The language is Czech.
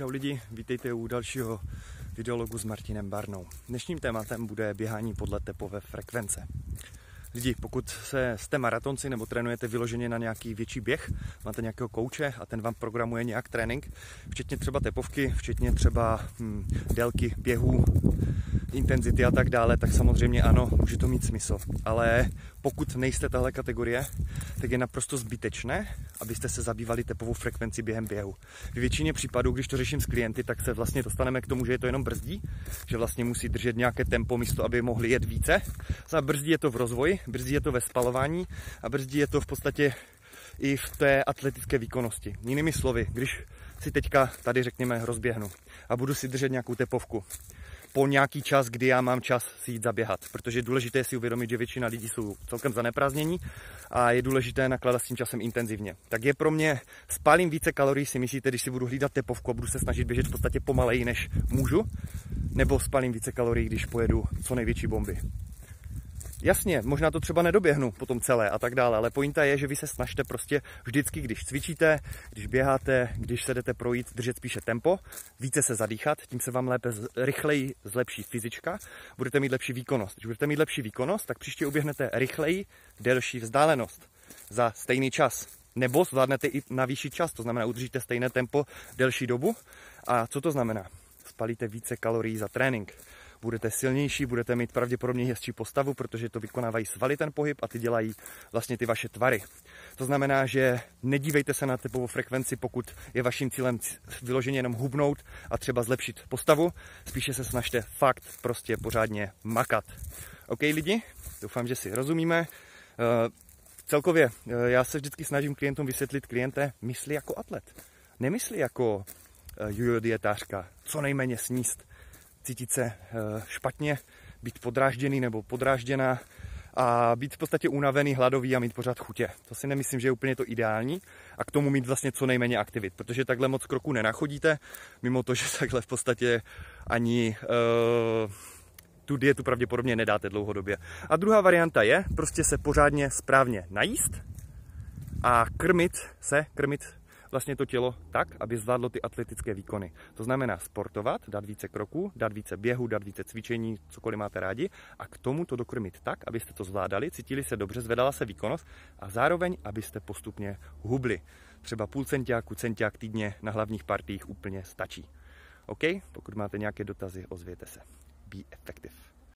Čau lidi, vítejte u dalšího videologu s Martinem Barnou. Dnešním tématem bude běhání podle tepové frekvence. Lidi, pokud se, jste maratonci nebo trénujete vyloženě na nějaký větší běh, máte nějakého kouče a ten vám programuje nějak trénink, včetně třeba tepovky, včetně třeba hm, délky běhů, intenzity a tak dále, tak samozřejmě ano, může to mít smysl. Ale pokud nejste tahle kategorie, tak je naprosto zbytečné, abyste se zabývali tepovou frekvenci během běhu. V většině případů, když to řeším s klienty, tak se vlastně dostaneme k tomu, že je to jenom brzdí, že vlastně musí držet nějaké tempo místo, aby mohli jet více. A brzdí je to v rozvoji, brzdí je to ve spalování a brzdí je to v podstatě i v té atletické výkonnosti. Jinými slovy, když si teďka tady řekněme rozběhnu a budu si držet nějakou tepovku, po nějaký čas, kdy já mám čas si jít zaběhat. Protože je důležité si uvědomit, že většina lidí jsou celkem zaneprázdnění a je důležité nakládat s tím časem intenzivně. Tak je pro mě, spálím více kalorií, si myslíte, když si budu hlídat tepovku a budu se snažit běžet v podstatě pomaleji, než můžu, nebo spálím více kalorií, když pojedu co největší bomby. Jasně, možná to třeba nedoběhnu potom celé a tak dále, ale pointa je, že vy se snažte prostě vždycky, když cvičíte, když běháte, když se jdete projít, držet spíše tempo, více se zadýchat, tím se vám lépe, rychleji zlepší fyzička, budete mít lepší výkonnost. Když budete mít lepší výkonnost, tak příště uběhnete rychleji delší vzdálenost za stejný čas. Nebo zvládnete i na vyšší čas, to znamená udržíte stejné tempo delší dobu. A co to znamená? Spalíte více kalorií za trénink budete silnější, budete mít pravděpodobně hezčí postavu, protože to vykonávají svaly ten pohyb a ty dělají vlastně ty vaše tvary. To znamená, že nedívejte se na typovou frekvenci, pokud je vaším cílem vyloženě jenom hubnout a třeba zlepšit postavu, spíše se snažte fakt prostě pořádně makat. OK lidi, doufám, že si rozumíme. Uh, celkově, uh, já se vždycky snažím klientům vysvětlit, kliente myslí jako atlet. Nemyslí jako uh, jojo dietářka, co nejméně sníst, cítit se eh, špatně, být podrážděný nebo podrážděná a být v podstatě unavený, hladový a mít pořád chutě. To si nemyslím, že je úplně to ideální a k tomu mít vlastně co nejméně aktivit, protože takhle moc kroků nenachodíte, mimo to, že takhle v podstatě ani uh, tu dietu pravděpodobně nedáte dlouhodobě. A druhá varianta je prostě se pořádně správně najíst a krmit se, krmit vlastně to tělo tak, aby zvládlo ty atletické výkony. To znamená sportovat, dát více kroků, dát více běhu, dát více cvičení, cokoliv máte rádi a k tomu to dokrmit tak, abyste to zvládali, cítili se dobře, zvedala se výkonnost a zároveň, abyste postupně hubli. Třeba půl centiáku, centiák týdně na hlavních partích úplně stačí. OK? Pokud máte nějaké dotazy, ozvěte se. Be effective.